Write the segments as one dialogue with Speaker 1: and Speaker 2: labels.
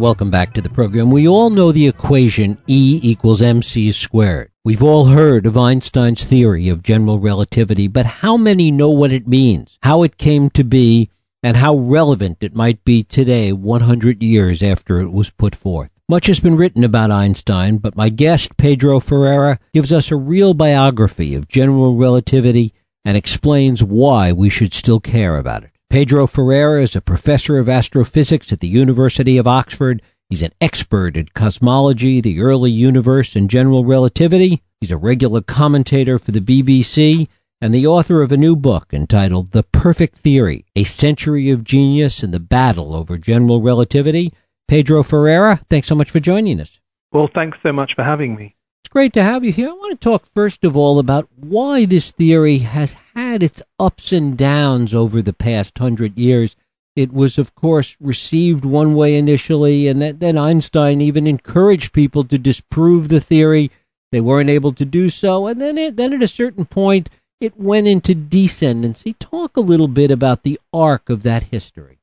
Speaker 1: Welcome back to the program. We all know the equation E equals mc squared. We've all heard of Einstein's theory of general relativity, but how many know what it means, how it came to be, and how relevant it might be today, 100 years after it was put forth? Much has been written about Einstein, but my guest, Pedro Ferreira, gives us a real biography of general relativity and explains why we should still care about it. Pedro Ferreira is a professor of astrophysics at the University of Oxford. He's an expert in cosmology, the early universe, and general relativity. He's a regular commentator for the BBC and the author of a new book entitled The Perfect Theory A Century of Genius and the Battle Over General Relativity. Pedro Ferreira, thanks so much for joining us.
Speaker 2: Well, thanks so much for having me.
Speaker 1: It's great to have you here. I want to talk first of all about why this theory has had its ups and downs over the past hundred years. It was, of course, received one way initially, and then Einstein even encouraged people to disprove the theory. They weren't able to do so, and then, it, then at a certain point, it went into descendancy. Talk a little bit about the arc of that history.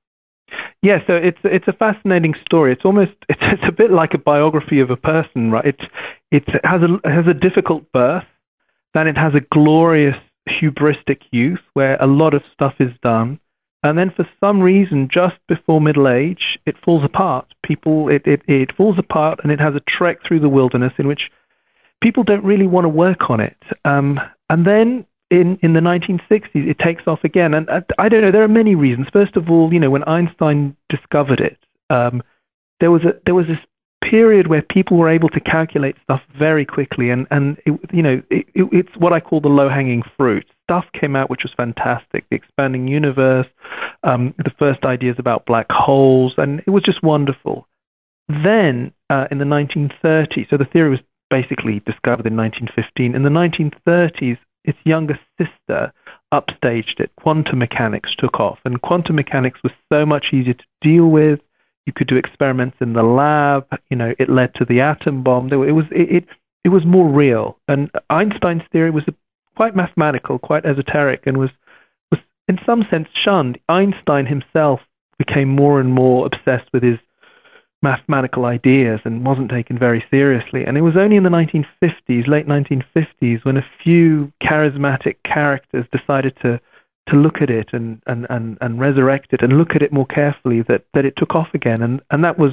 Speaker 2: Yeah, so it's it's a fascinating story. It's almost it's, it's a bit like a biography of a person, right? It's it has a it has a difficult birth, then it has a glorious hubristic youth where a lot of stuff is done, and then for some reason, just before middle age, it falls apart. People it it, it falls apart, and it has a trek through the wilderness in which people don't really want to work on it. Um, and then in, in the 1960s, it takes off again. And I, I don't know, there are many reasons. First of all, you know, when Einstein discovered it, um, there was a there was this period where people were able to calculate stuff very quickly, and and it, you know, it, it, it's what I call the low hanging fruit. Stuff came out which was fantastic, the expanding universe, um, the first ideas about black holes, and it was just wonderful. Then uh, in the 1930s, so the theory was basically discovered in 1915. In the 1930s, its younger sister upstaged it. Quantum mechanics took off, and quantum mechanics was so much easier to deal with. You could do experiments in the lab. You know, it led to the atom bomb. It was it it, it was more real. And Einstein's theory was quite mathematical, quite esoteric, and was was in some sense shunned. Einstein himself became more and more obsessed with his mathematical ideas and wasn't taken very seriously. And it was only in the 1950s, late 1950s, when a few charismatic characters decided to to look at it and, and, and, and resurrect it and look at it more carefully that, that it took off again. And, and that was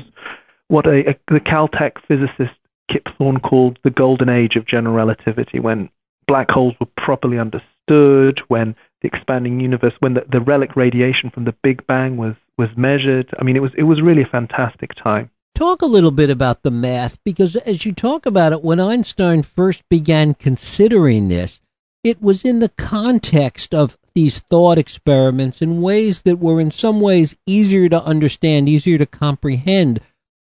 Speaker 2: what a, a, the Caltech physicist Kip Thorne called the golden age of general relativity, when black holes were properly understood, when the expanding universe, when the, the relic radiation from the Big Bang was was measured. I mean, it was it was really a fantastic time.
Speaker 1: Talk a little bit about the math because as you talk about it, when Einstein first began considering this, it was in the context of these thought experiments in ways that were in some ways easier to understand, easier to comprehend,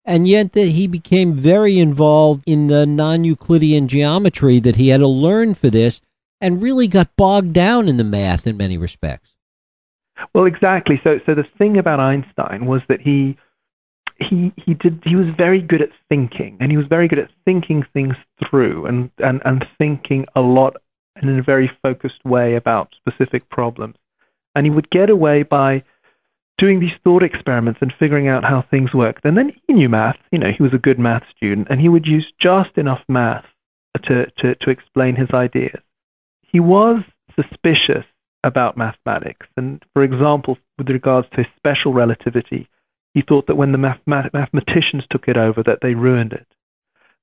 Speaker 1: and yet that he became very involved in the non-Euclidean geometry that he had to learn for this and really got bogged down in the math in many respects.
Speaker 2: Well, exactly. So, so the thing about Einstein was that he he he did he was very good at thinking, and he was very good at thinking things through, and and and thinking a lot and in a very focused way about specific problems. And he would get away by doing these thought experiments and figuring out how things worked. And then he knew math. You know, he was a good math student, and he would use just enough math to to to explain his ideas. He was suspicious about mathematics. And for example, with regards to special relativity, he thought that when the mathemat- mathematicians took it over, that they ruined it.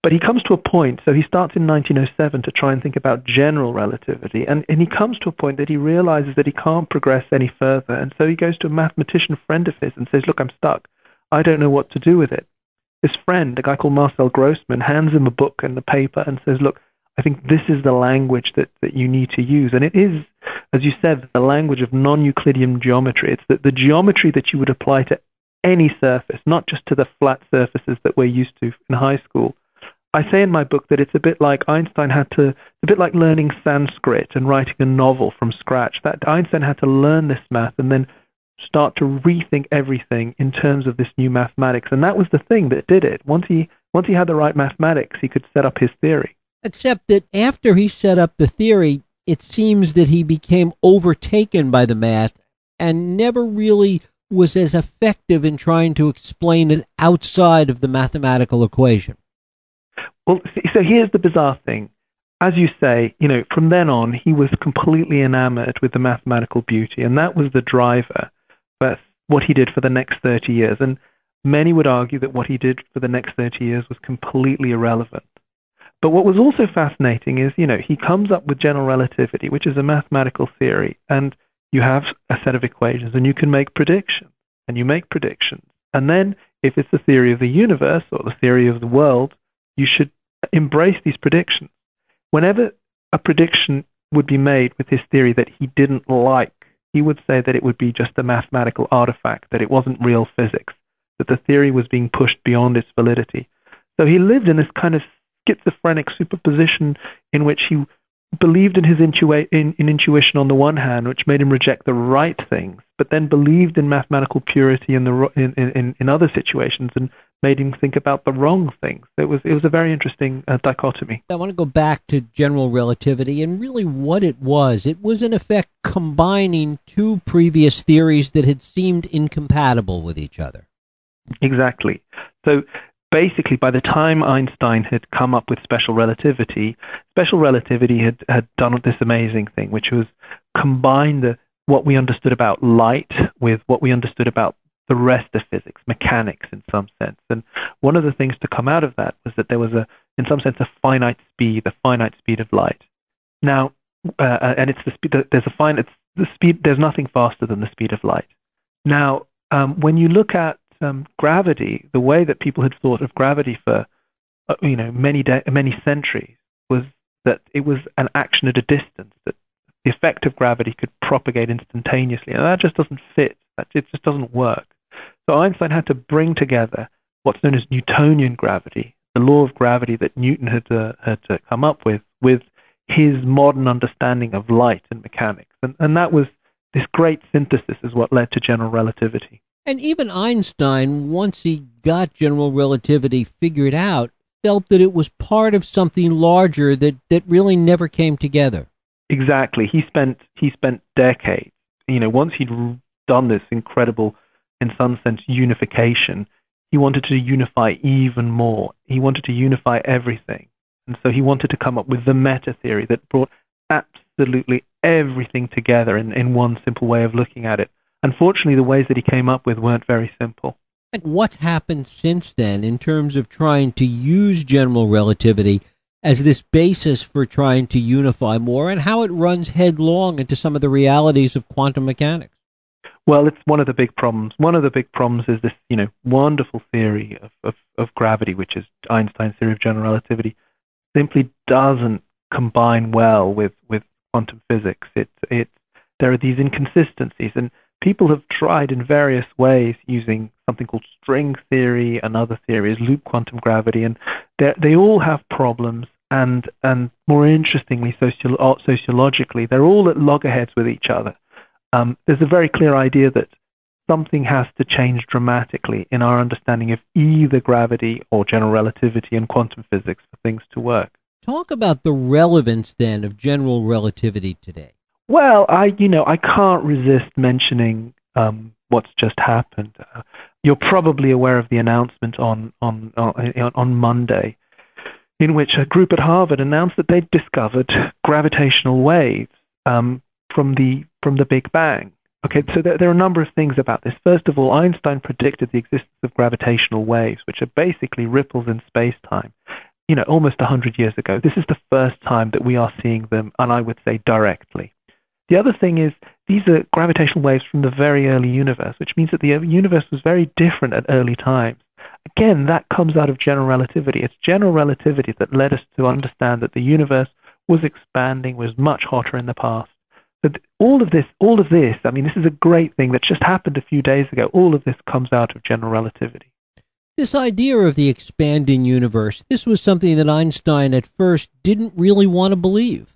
Speaker 2: But he comes to a point, so he starts in 1907 to try and think about general relativity, and, and he comes to a point that he realizes that he can't progress any further, and so he goes to a mathematician friend of his and says, Look, I'm stuck. I don't know what to do with it. His friend, a guy called Marcel Grossmann, hands him a book and a paper and says, Look, I think this is the language that, that you need to use. And it is, as you said, the language of non Euclidean geometry. It's the, the geometry that you would apply to any surface, not just to the flat surfaces that we're used to in high school. I say in my book that it's a bit like Einstein had to, a bit like learning Sanskrit and writing a novel from scratch. That Einstein had to learn this math and then start to rethink everything in terms of this new mathematics. And that was the thing that did it. Once he once he had the right mathematics, he could set up his theory.
Speaker 1: Except that after he set up the theory, it seems that he became overtaken by the math and never really was as effective in trying to explain it outside of the mathematical equation?
Speaker 2: Well, so here's the bizarre thing. As you say, you know, from then on, he was completely enamored with the mathematical beauty, and that was the driver for what he did for the next 30 years. And many would argue that what he did for the next 30 years was completely irrelevant. But what was also fascinating is, you know, he comes up with general relativity, which is a mathematical theory, and you have a set of equations, and you can make predictions, and you make predictions. And then, if it's the theory of the universe or the theory of the world, you should embrace these predictions. Whenever a prediction would be made with his theory that he didn't like, he would say that it would be just a mathematical artifact, that it wasn't real physics, that the theory was being pushed beyond its validity. So he lived in this kind of schizophrenic superposition in which he believed in his intua- in, in, intuition on the one hand, which made him reject the right things, but then believed in mathematical purity in the in, in, in other situations and made him think about the wrong things. It was it was a very interesting uh, dichotomy.
Speaker 1: I want to go back to general relativity and really what it was. It was in effect combining two previous theories that had seemed incompatible with each other.
Speaker 2: Exactly. So basically, by the time Einstein had come up with special relativity, special relativity had, had done this amazing thing, which was combine the, what we understood about light with what we understood about the rest of physics, mechanics in some sense. And one of the things to come out of that was that there was a, in some sense, a finite speed, the finite speed of light. Now, uh, and it's the speed. There's a fine. It's the speed. There's nothing faster than the speed of light. Now, um, when you look at um, gravity, the way that people had thought of gravity for uh, you know many de- many centuries was that it was an action at a distance, that the effect of gravity could propagate instantaneously, and that just doesn't fit. That it just doesn't work. So Einstein had to bring together what's known as Newtonian gravity, the law of gravity that Newton had uh, had uh, come up with, with his modern understanding of light and mechanics, and, and that was this great synthesis is what led to general relativity.
Speaker 1: And even Einstein, once he got general relativity figured out, felt that it was part of something larger that, that really never came together.
Speaker 2: Exactly. He spent he spent decades. You know, once he'd done this incredible, in some sense, unification, he wanted to unify even more. He wanted to unify everything, and so he wanted to come up with the meta theory that brought absolutely everything together in, in one simple way of looking at it. Unfortunately, the ways that he came up with weren't very simple.
Speaker 1: And what happened since then in terms of trying to use general relativity as this basis for trying to unify more and how it runs headlong into some of the realities of quantum mechanics?
Speaker 2: Well, it's one of the big problems. One of the big problems is this, you know, wonderful theory of, of, of gravity, which is Einstein's theory of general relativity, simply doesn't combine well with, with quantum physics. It, it, there are these inconsistencies, and people have tried in various ways using something called string theory and other theories, loop quantum gravity, and they all have problems. And and more interestingly, sociolo- sociologically, they're all at loggerheads with each other. Um, there's a very clear idea that something has to change dramatically in our understanding of either gravity or general relativity and quantum physics for things to work.
Speaker 1: Talk about the relevance then of general relativity today.
Speaker 2: Well, I you know I can't resist mentioning um, what's just happened. Uh, you're probably aware of the announcement on on on, on Monday, in which a group at Harvard announced that they'd discovered gravitational waves um, from the from the Big Bang. Okay, so there, there, are a number of things about this. First of all, Einstein predicted the existence of gravitational waves, which are basically ripples in space-time. You know, almost 100 years ago. This is the first time that we are seeing them, and I would say directly. The other thing is these are gravitational waves from the very early universe, which means that the universe was very different at early times. Again, that comes out of general relativity. It's general relativity that led us to understand that the universe was expanding, was much hotter in the past. But all of this, all of this, I mean, this is a great thing that just happened a few days ago. All of this comes out of general relativity.
Speaker 1: This idea of the expanding universe, this was something that Einstein at first didn't really want to believe.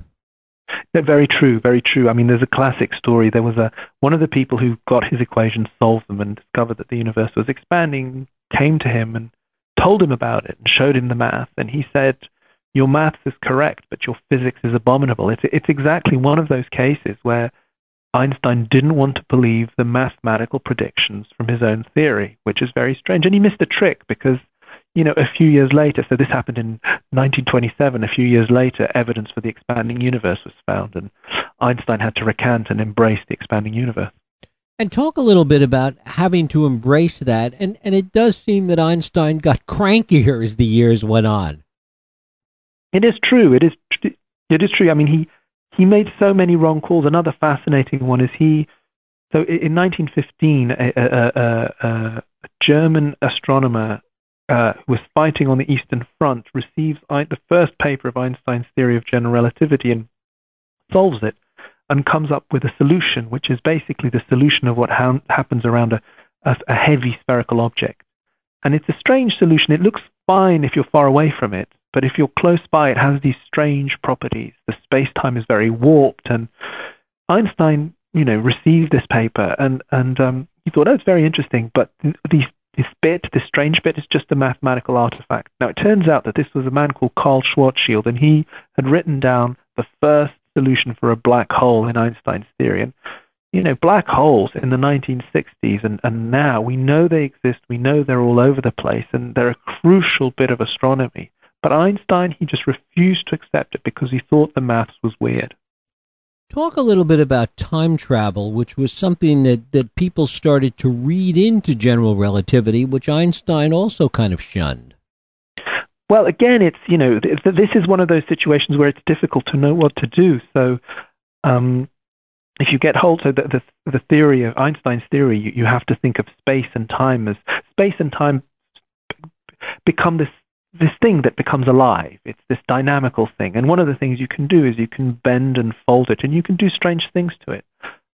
Speaker 2: Very true, very true. I mean, there's a classic story. There was a one of the people who got his equations, solved them, and discovered that the universe was expanding. Came to him and told him about it and showed him the math, and he said, "Your maths is correct, but your physics is abominable." It's it's exactly one of those cases where Einstein didn't want to believe the mathematical predictions from his own theory, which is very strange. And he missed a trick because, you know, a few years later, so this happened in 1927, a few years later, evidence for the expanding universe was found, and Einstein had to recant and embrace the expanding universe.
Speaker 1: And talk a little bit about having to embrace that. And, and it does seem that Einstein got crankier as the years went on.
Speaker 2: It is true. It is. It is true. I mean, he he made so many wrong calls. Another fascinating one is he. So in 1915, a, a, a, a German astronomer uh, was fighting on the Eastern Front receives the first paper of Einstein's theory of general relativity and solves it and comes up with a solution, which is basically the solution of what ha- happens around a, a, a heavy spherical object. And it's a strange solution. It looks fine if you're far away from it, but if you're close by, it has these strange properties. The space-time is very warped, and Einstein, you know, received this paper and and um, he thought, oh, it's very interesting, but these this bit, this strange bit, is just a mathematical artifact. Now, it turns out that this was a man called Karl Schwarzschild, and he had written down the first solution for a black hole in Einstein's theory. And, you know, black holes in the 1960s and, and now, we know they exist, we know they're all over the place, and they're a crucial bit of astronomy. But Einstein, he just refused to accept it because he thought the maths was weird.
Speaker 1: Talk a little bit about time travel, which was something that, that people started to read into general relativity, which Einstein also kind of shunned.
Speaker 2: Well, again, it's you know th- this is one of those situations where it's difficult to know what to do. So, um, if you get hold of the, the, the theory of Einstein's theory, you, you have to think of space and time as space and time become this this thing that becomes alive. It's this dynamical thing, and one of the things you can do is you can bend and fold it, and you can do strange things to it.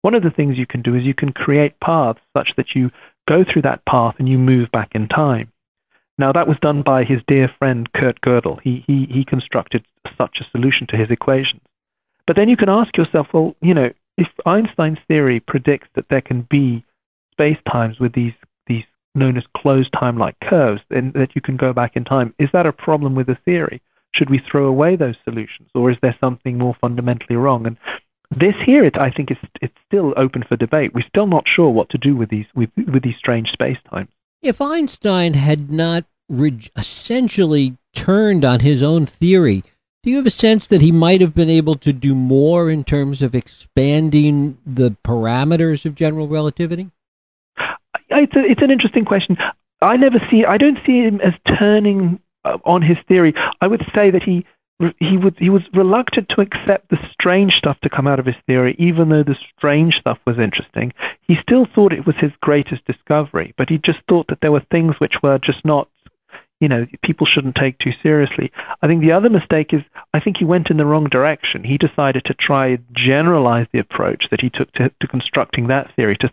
Speaker 2: One of the things you can do is you can create paths such that you go through that path and you move back in time. Now, that was done by his dear friend Kurt Gödel. He, he, he constructed such a solution to his equations. But then you can ask yourself, well, you know, if Einstein's theory predicts that there can be space times with these, these known as closed time like curves, and that you can go back in time, is that a problem with the theory? Should we throw away those solutions, or is there something more fundamentally wrong? And this here, it, I think, is it's still open for debate. We're still not sure what to do with these with, with these strange space times.
Speaker 1: If Einstein had not re- essentially turned on his own theory, do you have a sense that he might have been able to do more in terms of expanding the parameters of general relativity?
Speaker 2: It's, a, it's an interesting question. I never see. I don't see him as turning uh, on his theory. I would say that he he would he was reluctant to accept the strange stuff to come out of his theory, even though the strange stuff was interesting. He still thought it was his greatest discovery, but he just thought that there were things which were just not, you know, people shouldn't take too seriously. I think the other mistake is I think he went in the wrong direction. He decided to try generalize the approach that he took to, to constructing that theory to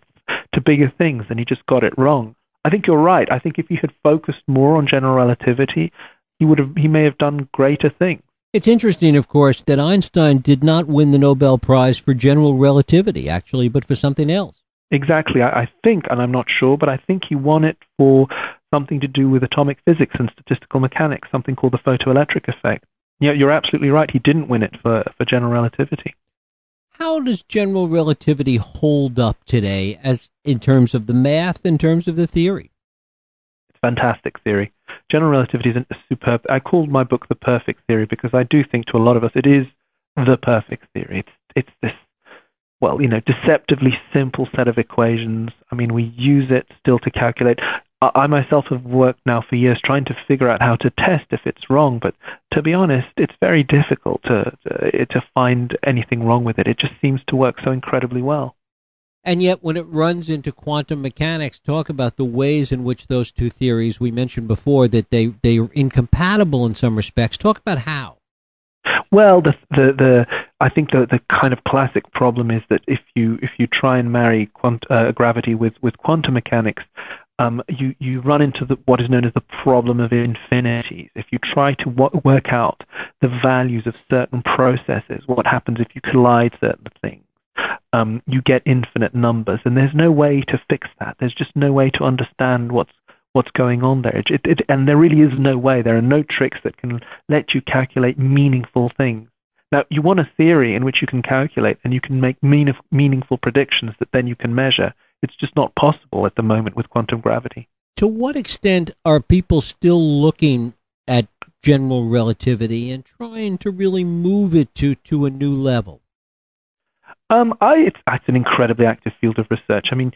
Speaker 2: to bigger things, and he just got it wrong. I think you're right. I think if he had focused more on general relativity, he would have he may have done greater things.
Speaker 1: It's interesting, of course, that Einstein did not win the Nobel Prize for general relativity, actually, but for something else.
Speaker 2: Exactly. I, I think, and I'm not sure, but I think he won it for something to do with atomic physics and statistical mechanics, something called the photoelectric effect. Yeah, you're absolutely right. He didn't win it for, for general relativity.
Speaker 1: How does general relativity hold up today as in terms of the math, in terms of the theory?
Speaker 2: It's fantastic theory general relativity is a superb. I called my book the perfect theory because I do think to a lot of us it is the perfect theory. It's it's this well, you know, deceptively simple set of equations. I mean, we use it still to calculate. I myself have worked now for years trying to figure out how to test if it's wrong, but to be honest, it's very difficult to to, to find anything wrong with it. It just seems to work so incredibly well.
Speaker 1: And yet, when it runs into quantum mechanics, talk about the ways in which those two theories we mentioned before that they they are incompatible in some respects. Talk about how.
Speaker 2: Well, the the, the I think the the kind of classic problem is that if you if you try and marry quant, uh, gravity with with quantum mechanics, um, you you run into the, what is known as the problem of infinities. If you try to w- work out the values of certain processes, what happens if you collide certain things? um, you get infinite numbers, and there's no way to fix that. There's just no way to understand what's what's going on there. It, it, and there really is no way. There are no tricks that can let you calculate meaningful things. Now, you want a theory in which you can calculate and you can make mean- meaningful predictions that then you can measure. It's just not possible at the moment with quantum gravity.
Speaker 1: To what extent are people still looking at general relativity and trying to really move it to, to a new level?
Speaker 2: Um, I, it's, it's an incredibly active field of research. I mean,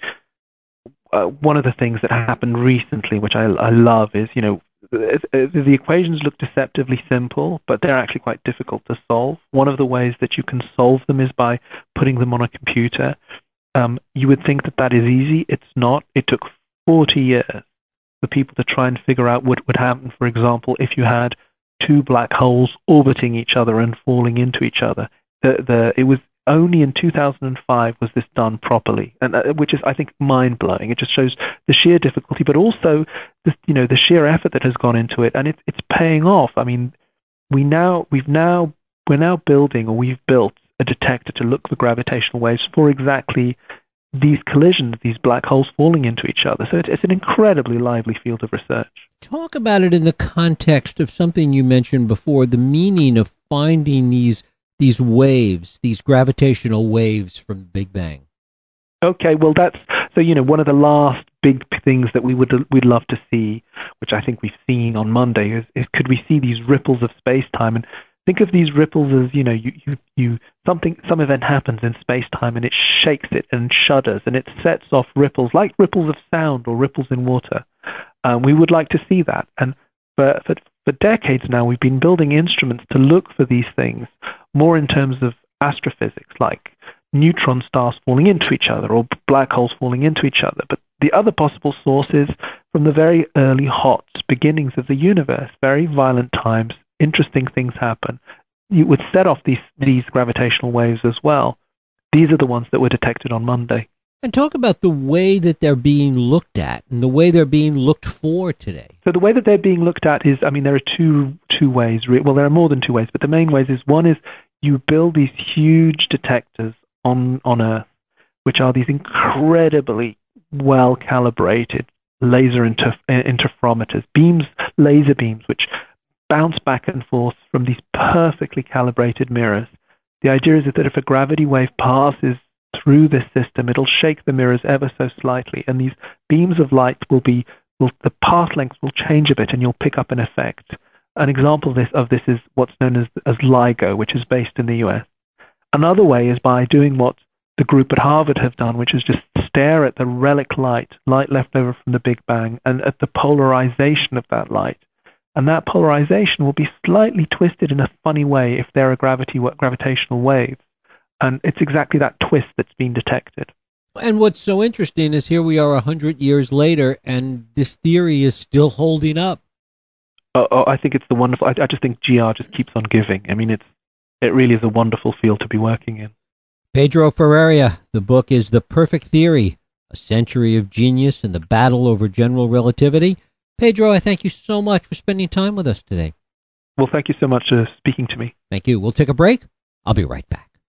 Speaker 2: uh, one of the things that happened recently, which I, I love, is you know the equations look deceptively simple, but they're actually quite difficult to solve. One of the ways that you can solve them is by putting them on a computer. Um, you would think that that is easy. It's not. It took 40 years for people to try and figure out what would happen, for example, if you had two black holes orbiting each other and falling into each other. The, the, it was only in 2005 was this done properly, and uh, which is, I think, mind blowing. It just shows the sheer difficulty, but also the you know the sheer effort that has gone into it, and it's it's paying off. I mean, we now we've now we're now building or we've built a detector to look for gravitational waves for exactly these collisions, these black holes falling into each other. So it's, it's an incredibly lively field of research.
Speaker 1: Talk about it in the context of something you mentioned before: the meaning of finding these these waves, these gravitational waves from the Big Bang?
Speaker 2: Okay, well that's so you know one of the last big things that we would we'd love to see, which I think we've seen on Monday, is, is could we see these ripples of space time and think of these ripples as you know you, you you something some event happens in space time and it shakes it and shudders and it sets off ripples like ripples of sound or ripples in water. Um, we would like to see that, and for, for for decades now we've been building instruments to look for these things more in terms of astrophysics, like neutron stars falling into each other or black holes falling into each other. But the other possible source is from the very early hot beginnings of the universe, very violent times, interesting things happen. You would set off these, these gravitational waves as well. These are the ones that were detected on Monday.
Speaker 1: And talk about the way that they're being looked at and the way they're being looked for today.
Speaker 2: So the way that they're being looked at is, I mean, there are two two ways. Well, there are more than two ways, but the main ways is one is you build these huge detectors on, on Earth, which are these incredibly well calibrated laser interf- interferometers, beams, laser beams, which bounce back and forth from these perfectly calibrated mirrors. The idea is that if a gravity wave passes through this system, it'll shake the mirrors ever so slightly, and these beams of light will be, will, the path length will change a bit, and you'll pick up an effect. An example of this, of this is what's known as, as LIGO, which is based in the US. Another way is by doing what the group at Harvard have done, which is just stare at the relic light, light left over from the Big Bang, and at the polarization of that light. And that polarization will be slightly twisted in a funny way if there are gravity, gravitational waves. And it's exactly that twist that's been detected.
Speaker 1: And what's so interesting is here we are a hundred years later, and this theory is still holding up
Speaker 2: oh, oh, I think it's the wonderful. I, I just think GR just keeps on giving. I mean, it's it really is a wonderful field to be working in.
Speaker 1: Pedro Ferreira. The book is The Perfect Theory: A Century of Genius and the Battle Over General Relativity. Pedro, I thank you so much for spending time with us today.
Speaker 2: Well, thank you so much for speaking to me.
Speaker 1: Thank you. We'll take a break. I'll be right back.